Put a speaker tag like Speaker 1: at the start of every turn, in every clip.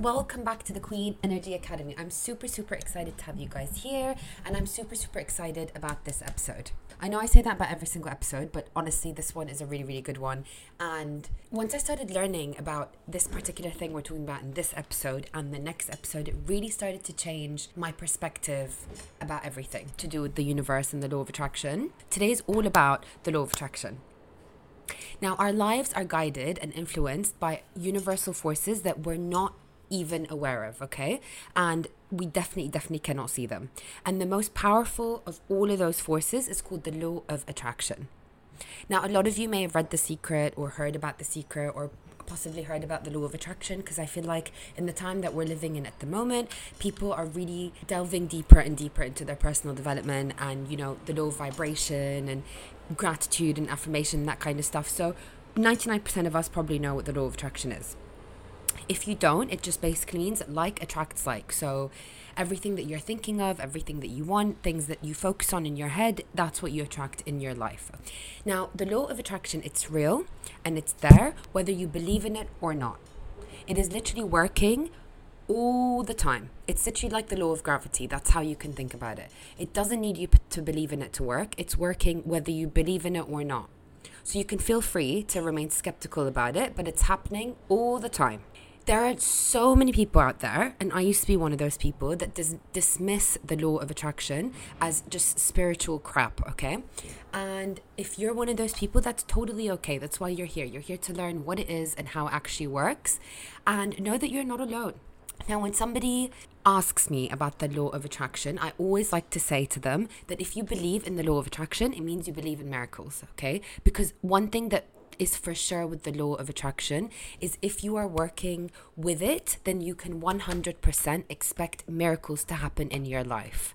Speaker 1: welcome back to the Queen Energy Academy. I'm super, super excited to have you guys here, and I'm super, super excited about this episode. I know I say that about every single episode, but honestly, this one is a really, really good one. And once I started learning about this particular thing we're talking about in this episode and the next episode, it really started to change my perspective about everything to do with the universe and the law of attraction. Today is all about the law of attraction. Now, our lives are guided and influenced by universal forces that we're not even aware of, okay? And we definitely, definitely cannot see them. And the most powerful of all of those forces is called the law of attraction. Now, a lot of you may have read The Secret or heard about The Secret or possibly heard about the law of attraction because I feel like in the time that we're living in at the moment, people are really delving deeper and deeper into their personal development and, you know, the law of vibration and gratitude and affirmation, that kind of stuff. So, 99% of us probably know what the law of attraction is. If you don't, it just basically means like attracts like. So everything that you're thinking of, everything that you want, things that you focus on in your head, that's what you attract in your life. Now, the law of attraction, it's real and it's there whether you believe in it or not. It is literally working all the time. It's literally like the law of gravity. That's how you can think about it. It doesn't need you p- to believe in it to work. It's working whether you believe in it or not. So you can feel free to remain skeptical about it, but it's happening all the time there are so many people out there, and I used to be one of those people that dis- dismiss the law of attraction as just spiritual crap, okay? And if you're one of those people, that's totally okay. That's why you're here. You're here to learn what it is and how it actually works, and know that you're not alone. Now, when somebody asks me about the law of attraction, I always like to say to them that if you believe in the law of attraction, it means you believe in miracles, okay? Because one thing that is for sure with the law of attraction is if you are working with it, then you can 100% expect miracles to happen in your life.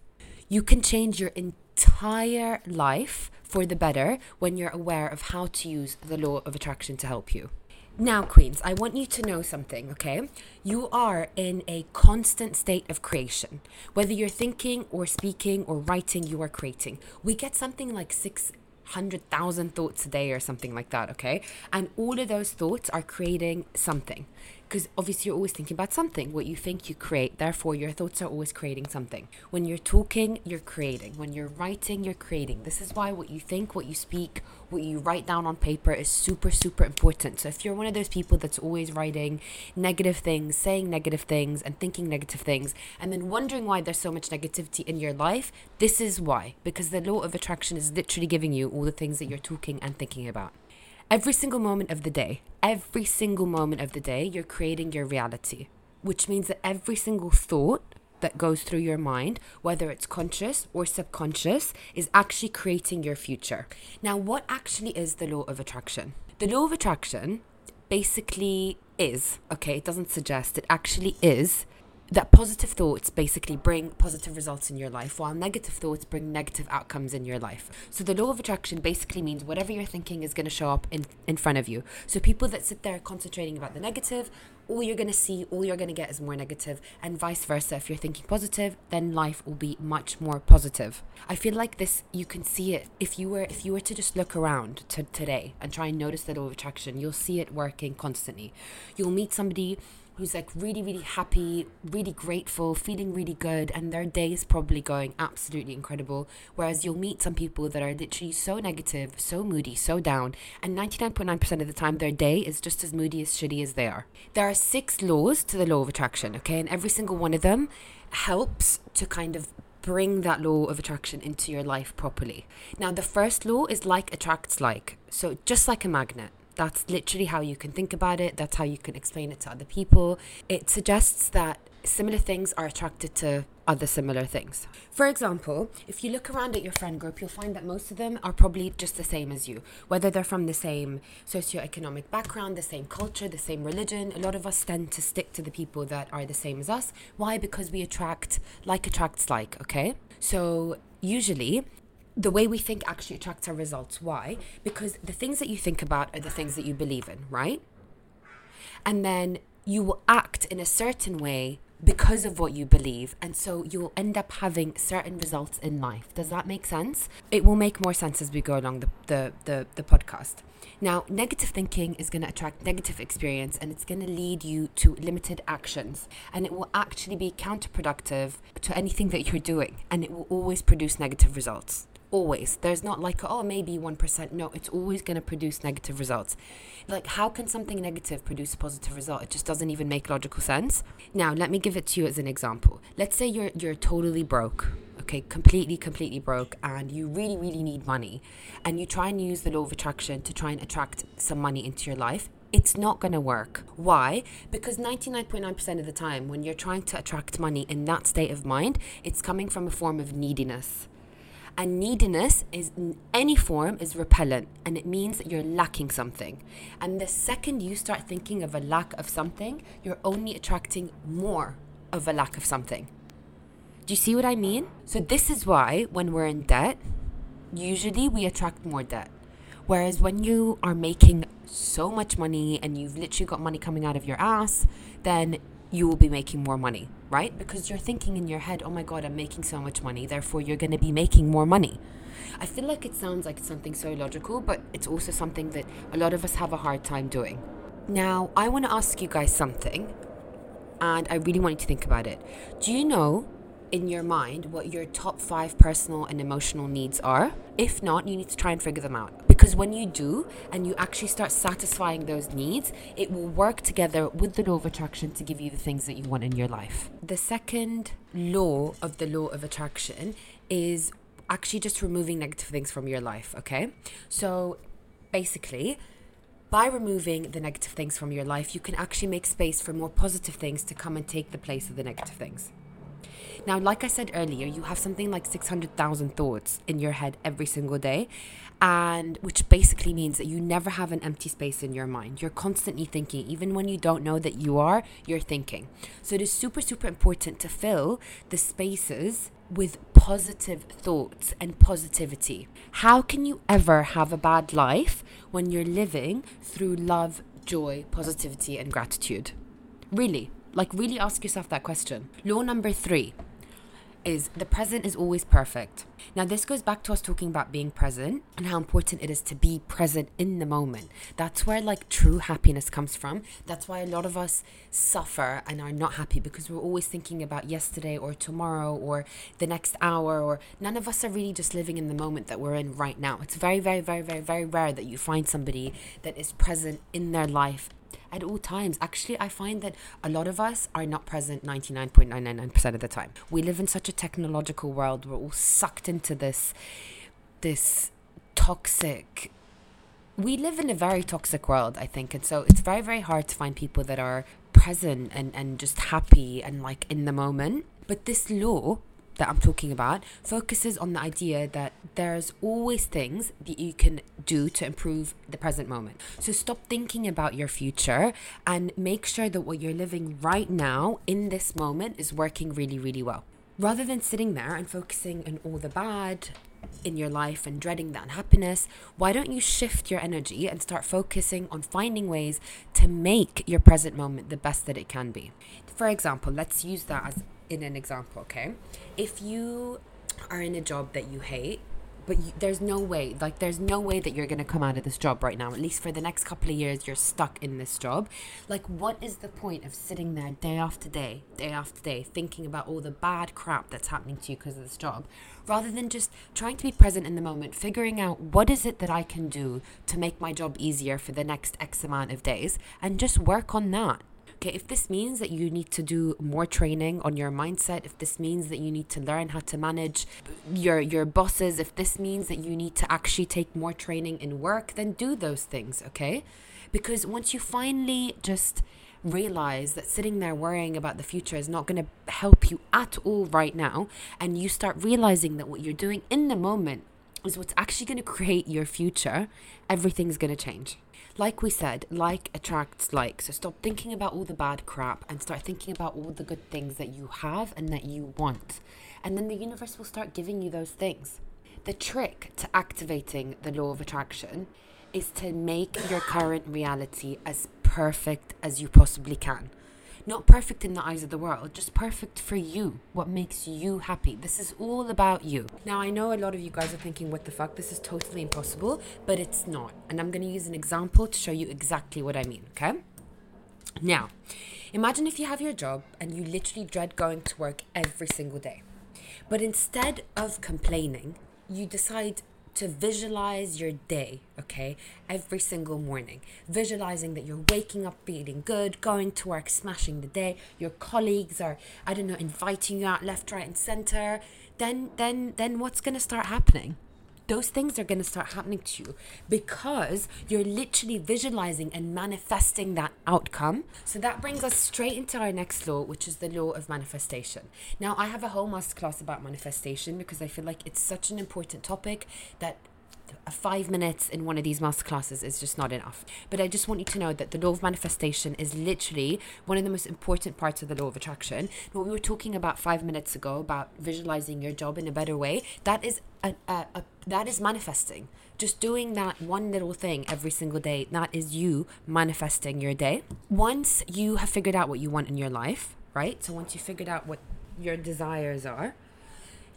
Speaker 1: You can change your entire life for the better when you're aware of how to use the law of attraction to help you. Now, Queens, I want you to know something, okay? You are in a constant state of creation. Whether you're thinking or speaking or writing, you are creating. We get something like six 100,000 thoughts a day or something like that, okay? And all of those thoughts are creating something. Because obviously, you're always thinking about something. What you think, you create. Therefore, your thoughts are always creating something. When you're talking, you're creating. When you're writing, you're creating. This is why what you think, what you speak, what you write down on paper is super, super important. So, if you're one of those people that's always writing negative things, saying negative things, and thinking negative things, and then wondering why there's so much negativity in your life, this is why. Because the law of attraction is literally giving you all the things that you're talking and thinking about. Every single moment of the day, every single moment of the day, you're creating your reality, which means that every single thought that goes through your mind, whether it's conscious or subconscious, is actually creating your future. Now, what actually is the law of attraction? The law of attraction basically is, okay, it doesn't suggest, it actually is that positive thoughts basically bring positive results in your life, while negative thoughts bring negative outcomes in your life. So the law of attraction basically means whatever you're thinking is going to show up in, in front of you. So people that sit there concentrating about the negative, all you're going to see, all you're going to get is more negative, and vice versa. If you're thinking positive, then life will be much more positive. I feel like this you can see it if you were if you were to just look around to today and try and notice the law of attraction, you'll see it working constantly. You'll meet somebody who's like really, really happy, really grateful, feeling really good, and their day is probably going absolutely incredible. Whereas you'll meet some people that are literally so negative, so moody, so down, and 99.9% of the time their day is just as moody, as shitty as they are. There are six laws to the law of attraction, okay, and every single one of them helps to kind of bring that law of attraction into your life properly. Now, the first law is like attracts like. So, just like a magnet, that's literally how you can think about it. That's how you can explain it to other people. It suggests that similar things are attracted to other similar things. For example, if you look around at your friend group, you'll find that most of them are probably just the same as you, whether they're from the same socioeconomic background, the same culture, the same religion. A lot of us tend to stick to the people that are the same as us. Why? Because we attract like attracts like, okay? So usually the way we think actually attracts our results. Why? Because the things that you think about are the things that you believe in, right? And then you will act in a certain way because of what you believe. And so you'll end up having certain results in life. Does that make sense? It will make more sense as we go along the, the, the, the podcast. Now, negative thinking is going to attract negative experience and it's going to lead you to limited actions. And it will actually be counterproductive to anything that you're doing. And it will always produce negative results always. There's not like oh maybe 1% no it's always going to produce negative results. Like how can something negative produce a positive result? It just doesn't even make logical sense. Now let me give it to you as an example. Let's say you're you're totally broke okay? Completely completely broke and you really really need money and you try and use the law of attraction to try and attract some money into your life. It's not going to work. Why? Because 99.9% of the time, when you're trying to attract money in that state of mind, it's coming from a form of neediness. And neediness is in any form is repellent and it means that you're lacking something. And the second you start thinking of a lack of something, you're only attracting more of a lack of something. Do you see what I mean? So this is why when we're in debt, usually we attract more debt. Whereas when you are making so much money and you've literally got money coming out of your ass, then you will be making more money, right? Because you're thinking in your head, oh my God, I'm making so much money, therefore you're going to be making more money. I feel like it sounds like something so logical, but it's also something that a lot of us have a hard time doing. Now, I want to ask you guys something, and I really want you to think about it. Do you know in your mind what your top five personal and emotional needs are. If not, you need to try and figure them out. Because when you do and you actually start satisfying those needs, it will work together with the law of attraction to give you the things that you want in your life. The second law of the law of attraction is actually just removing negative things from your life, okay? So basically, by removing the negative things from your life, you can actually make space for more positive things to come and take the place of the negative things. Now, like I said earlier, you have something like 600,000 thoughts in your head every single day, and which basically means that you never have an empty space in your mind. You're constantly thinking, even when you don't know that you are, you're thinking. So it is super, super important to fill the spaces with positive thoughts and positivity. How can you ever have a bad life when you're living through love, joy, positivity, and gratitude? Really, like, really ask yourself that question. Law number three is the present is always perfect. Now, this goes back to us talking about being present and how important it is to be present in the moment. That's where like true happiness comes from. That's why a lot of us suffer and are not happy because we're always thinking about yesterday or tomorrow or the next hour, or none of us are really just living in the moment that we're in right now. It's very, very, very, very, very rare that you find somebody that is present in their life at all times. Actually, I find that a lot of us are not present 99.999% of the time. We live in such a technological world. We're all sucked into this this toxic we live in a very toxic world, I think, and so it's very, very hard to find people that are present and, and just happy and like in the moment. But this law that I'm talking about focuses on the idea that there's always things that you can do to improve the present moment. So stop thinking about your future and make sure that what you're living right now in this moment is working really, really well. Rather than sitting there and focusing on all the bad in your life and dreading the unhappiness, why don't you shift your energy and start focusing on finding ways to make your present moment the best that it can be? For example, let's use that as in an example, okay? If you are in a job that you hate, but you, there's no way, like, there's no way that you're going to come out of this job right now. At least for the next couple of years, you're stuck in this job. Like, what is the point of sitting there day after day, day after day, thinking about all the bad crap that's happening to you because of this job, rather than just trying to be present in the moment, figuring out what is it that I can do to make my job easier for the next X amount of days, and just work on that okay, if this means that you need to do more training on your mindset, if this means that you need to learn how to manage your your bosses, if this means that you need to actually take more training in work, then do those things, okay? Because once you finally just realize that sitting there worrying about the future is not going to help you at all right now, and you start realizing that what you're doing in the moment is what's actually going to create your future, everything's going to change like we said, like attracts like. So stop thinking about all the bad crap and start thinking about all the good things that you have and that you want. And then the universe will start giving you those things. The trick to activating the law of attraction is to make your current reality as perfect as you possibly can. Not perfect in the eyes of the world, just perfect for you. What makes you happy. This is all about you. Now, I know a lot of you guys are thinking, what the fuck? This is totally impossible, but it's not. And I'm going to use an example to show you exactly what I mean, okay? Now, imagine if you have your job and you literally dread going to work every single day. But instead of complaining, you decide to visualize your day, okay, every single morning. Visualizing that you're waking up feeling good, going to work, smashing the day, your colleagues are, I don't know, inviting you out left, right, and center. Then then then what's gonna start happening? Those things are going to start happening to you because you're literally visualizing and manifesting that outcome. So that brings us straight into our next law, which is the law of manifestation. Now, I have a whole masterclass about manifestation because I feel like it's such an important topic that five minutes in one of these master classes is just not enough. But I just want you to know that the law of manifestation is literally one of the most important parts of the law of attraction. What we were talking about five minutes ago about visualizing your job in a better way, that is a, a, a that is manifesting. Just doing that one little thing every single day, that is you manifesting your day. Once you have figured out what you want in your life, right? So once you figured out what your desires are,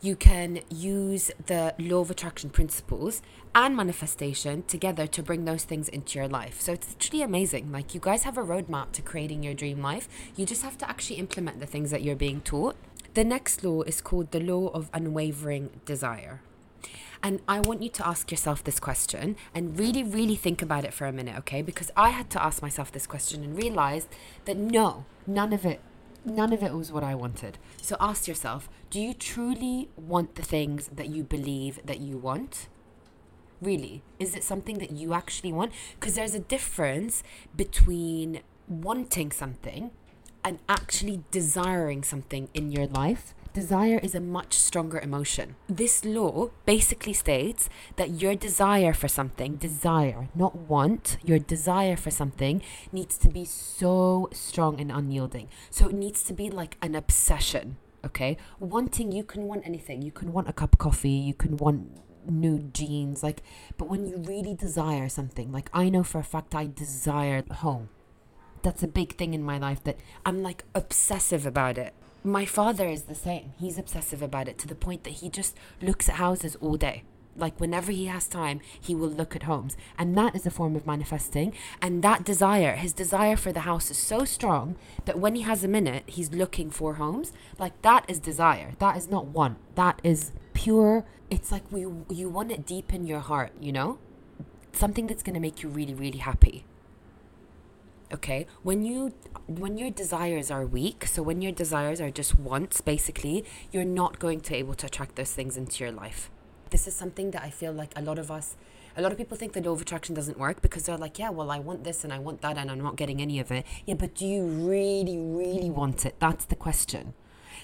Speaker 1: you can use the law of attraction principles and manifestation together to bring those things into your life. So it's actually amazing. Like, you guys have a roadmap to creating your dream life. You just have to actually implement the things that you're being taught. The next law is called the law of unwavering desire. And I want you to ask yourself this question and really, really think about it for a minute, okay? Because I had to ask myself this question and realized that no, none of it none of it was what I wanted. So ask yourself do you truly want the things that you believe that you want? Really? Is it something that you actually want? Because there's a difference between wanting something and actually desiring something in your life desire is a much stronger emotion. This law basically states that your desire for something, desire, not want, your desire for something needs to be so strong and unyielding. So it needs to be like an obsession, okay? Wanting, you can want anything. You can want a cup of coffee, you can want new jeans, like, but when you really desire something, like I know for a fact I desire home that's a big thing in my life that I'm like obsessive about it my father is the same. He's obsessive about it to the point that he just looks at houses all day. Like whenever he has time, he will look at homes. And that is a form of manifesting. And that desire, his desire for the house is so strong that when he has a minute, he's looking for homes. Like that is desire. That is not want. That is pure. It's like we you want it deep in your heart, you know? Something that's going to make you really really happy okay? When you when your desires are weak so when your desires are just wants basically you're not going to be able to attract those things into your life. This is something that i feel like a lot of us a lot of people think the law of attraction doesn't work because they're like yeah well i want this and i want that and i'm not getting any of it. Yeah but do you really really want it? That's the question.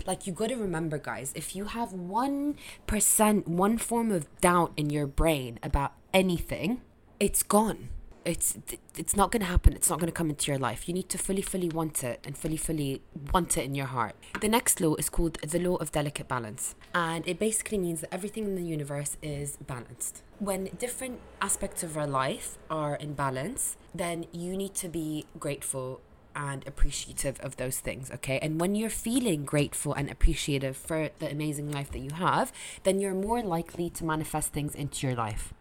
Speaker 1: Like you got to remember guys if you have 1% one form of doubt in your brain about anything it's gone it's it's not going to happen. It's not going to come into your life. You need to fully fully want it and fully fully want it in your heart. The next law is called the law of delicate balance. And it basically means that everything in the universe is balanced. When different aspects of our life are in balance then you need to be grateful and appreciative of those things, okay? And when you're feeling grateful and appreciative for the amazing life that you have, then you're more likely to manifest things into your life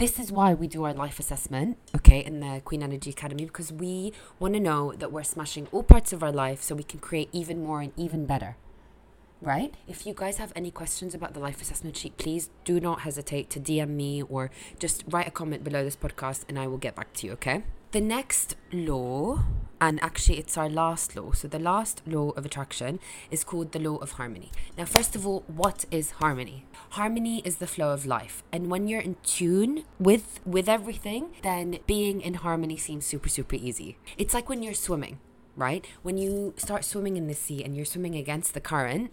Speaker 1: this is why we do our life assessment, okay, in the Queen Energy Academy, because we want to know that we're smashing all parts of our life so we can create even more and even better. Right? If you guys have any questions about the life assessment sheet, please do not hesitate to DM me or just write a comment below this podcast and I will get back to you, okay? The next law, and actually it's our last law. So the last law of attraction is called the law of harmony. Now, first of all, what is harmony? Harmony is the flow of life. And when you're in tune with with everything, then being in harmony seems super super easy. It's like when you're swimming, right? When you start swimming in the sea and you're swimming against the current,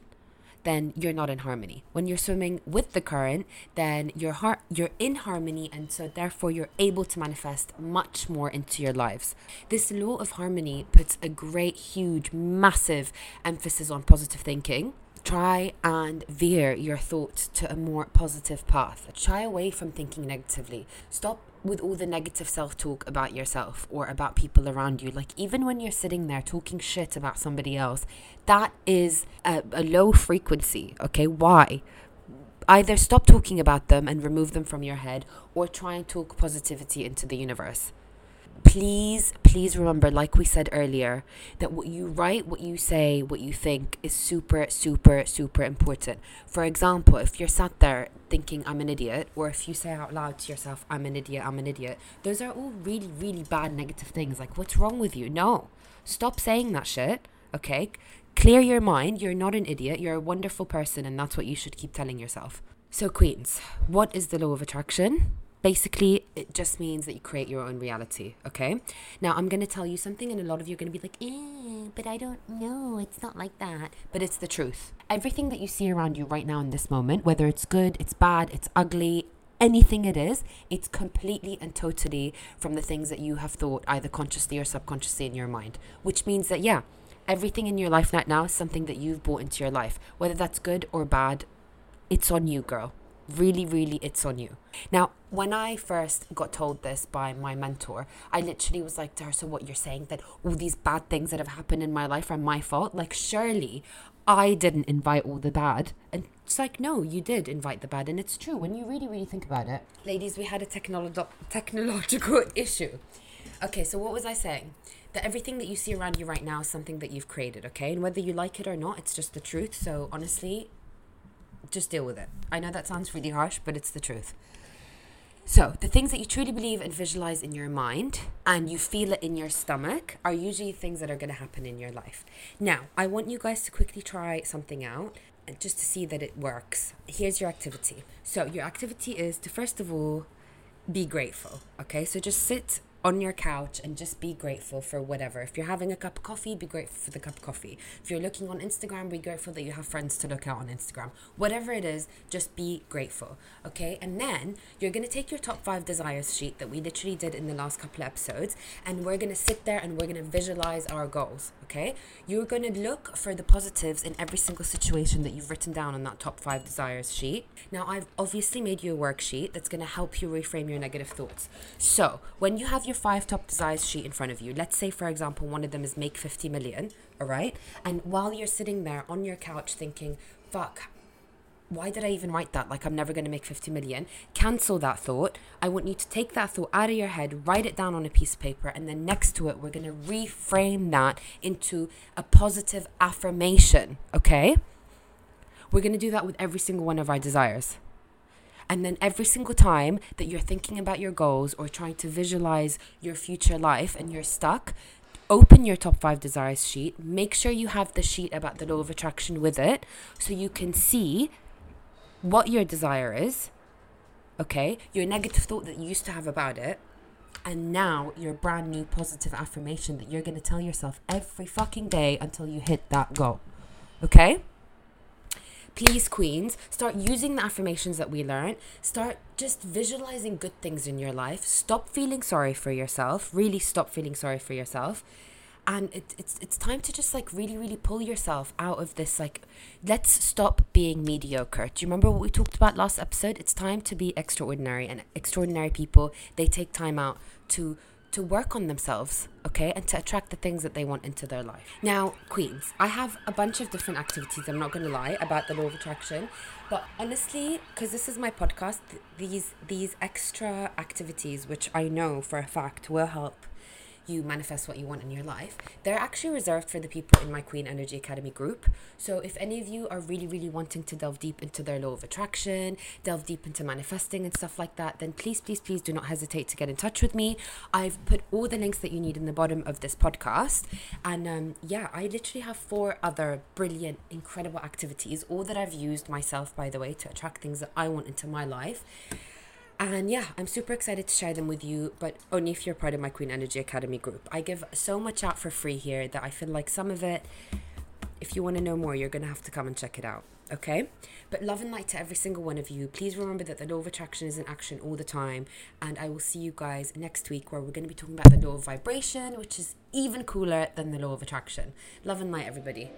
Speaker 1: then you're not in harmony. When you're swimming with the current, then you're har- you're in harmony and so therefore you're able to manifest much more into your lives. This law of harmony puts a great huge massive emphasis on positive thinking try and veer your thoughts to a more positive path. Shy away from thinking negatively. Stop with all the negative self talk about yourself or about people around you. Like, even when you're sitting there talking shit about somebody else, that is a, a low frequency. Okay, why? Either stop talking about them and remove them from your head, or try and talk positivity into the universe please, please remember, like we said earlier, that what you write, what you say, what you think is super, super, super important. For example, if you're sat there thinking, I'm an idiot, or if you say out loud to yourself, I'm an idiot, I'm an idiot, those are all really, really bad negative things. Like, what's wrong with you? No. Stop saying that shit, okay? Clear your mind. You're not an idiot. You're a wonderful person, and that's what you should keep telling yourself. So, Queens, what is the law of attraction? Basically it just means that you create your own reality okay? Now i'm going to tell you something and a lot of you are going to be like eh, but i don't know. It's not like that. But it's the truth. Everything that you see around you right now in this moment whether it's good it's bad it's ugly anything it is it's completely and totally from the things that you have thought either consciously or subconsciously in your mind. Which means that yeah everything in your life right now is something that you've brought into your life. Whether that's good or bad it's on you girl really, really, it's on you. Now, when I first got told this by my mentor, I literally was like her, So, what you're saying that all these bad things that have happened in my life are my fault? Like, surely I didn't invite all the bad. And it's like, no, you did invite the bad. And it's true when you really, really think about it. Ladies, we had a technolo- technological issue. Okay, so what was I saying? That everything that you see around you right now is something that you've created, okay? And whether you like it or not, it's just the truth. So honestly, just deal with it. I know that sounds really harsh, but it's the truth. So, the things that you truly believe and visualize in your mind and you feel it in your stomach are usually things that are going to happen in your life. Now, I want you guys to quickly try something out uh, just to see that it works. Here's your activity. So, your activity is to first of all be grateful. Okay, so just sit on your couch and just be grateful for whatever. If you're having a cup of coffee, be grateful for the cup of coffee. If you're looking on Instagram, be grateful that you have friends to look at on Instagram. Whatever it is, just be grateful. Okay? And then you're to take your top five desires sheet that we literally did in the last couple of episodes and we're to sit there and we're to visualize our goals. Okay? You're to look for the positives in every single situation that you've written down on that top five desires sheet. Now, I've obviously made you a worksheet that's to help you reframe your negative thoughts. So, when you have your five top desires sheet in front of you. Let's say, for example, one of them is make 50 million, all right? And while you're sitting there on your couch thinking, fuck, why did I even write that? Like, I'm never going to make 50 million. Cancel that thought. I want you to take that thought out of your head, write it down on a piece of paper, and then next to it, we're going to reframe that into a positive affirmation, okay? We're going to do that with every single one of our desires. And then every single time that you're thinking about your goals or trying to visualize your future life and you're stuck, open your top five desires sheet. Make sure you have the sheet about the law of attraction with it so you can see what your desire is, okay? Your negative thought that you used to have about it. And now your brand new positive affirmation that you're going to tell yourself every fucking day until you hit that goal. Okay? Please queens start using the affirmations that we learned start just visualizing good things in your life. Stop feeling sorry for yourself. Really stop feeling sorry for yourself. And it, it's it's time to just like really really pull yourself out of this like let's stop being mediocre. Do you remember what we talked about last episode? It's time to be extraordinary and extraordinary people they take time out to to work on themselves, okay, and to attract the things that they want into their life. Now, Queens, I have a bunch of different activities, I'm not gonna lie, about the law of attraction. But honestly, because this is my podcast, th- these these extra activities, which I know for a fact will help you manifest what you want in your life, they're actually reserved for the people in my Queen Energy Academy group. So if any of you are really, really wanting to delve deep into their law of attraction, delve deep into manifesting and stuff like that, then please, please, please do not hesitate to get in touch with me. I've put all the links that you need in the bottom of this podcast. And um, yeah, I literally have four other brilliant, incredible activities, all that I've used myself, by the way, to attract things that I want into my life. And yeah, I'm super excited to share them with you, but only if you're part of my Queen Energy Academy group. I give so much out for free here that I feel like some of it, if you want to know more, you're going to have to come and check it out. Okay? But love and light to every single one of you. Please remember that the law of attraction is in action all the time. And I will see you guys next week where we're going to be talking about the law of vibration, which is even cooler than the law of attraction. Love and light, everybody.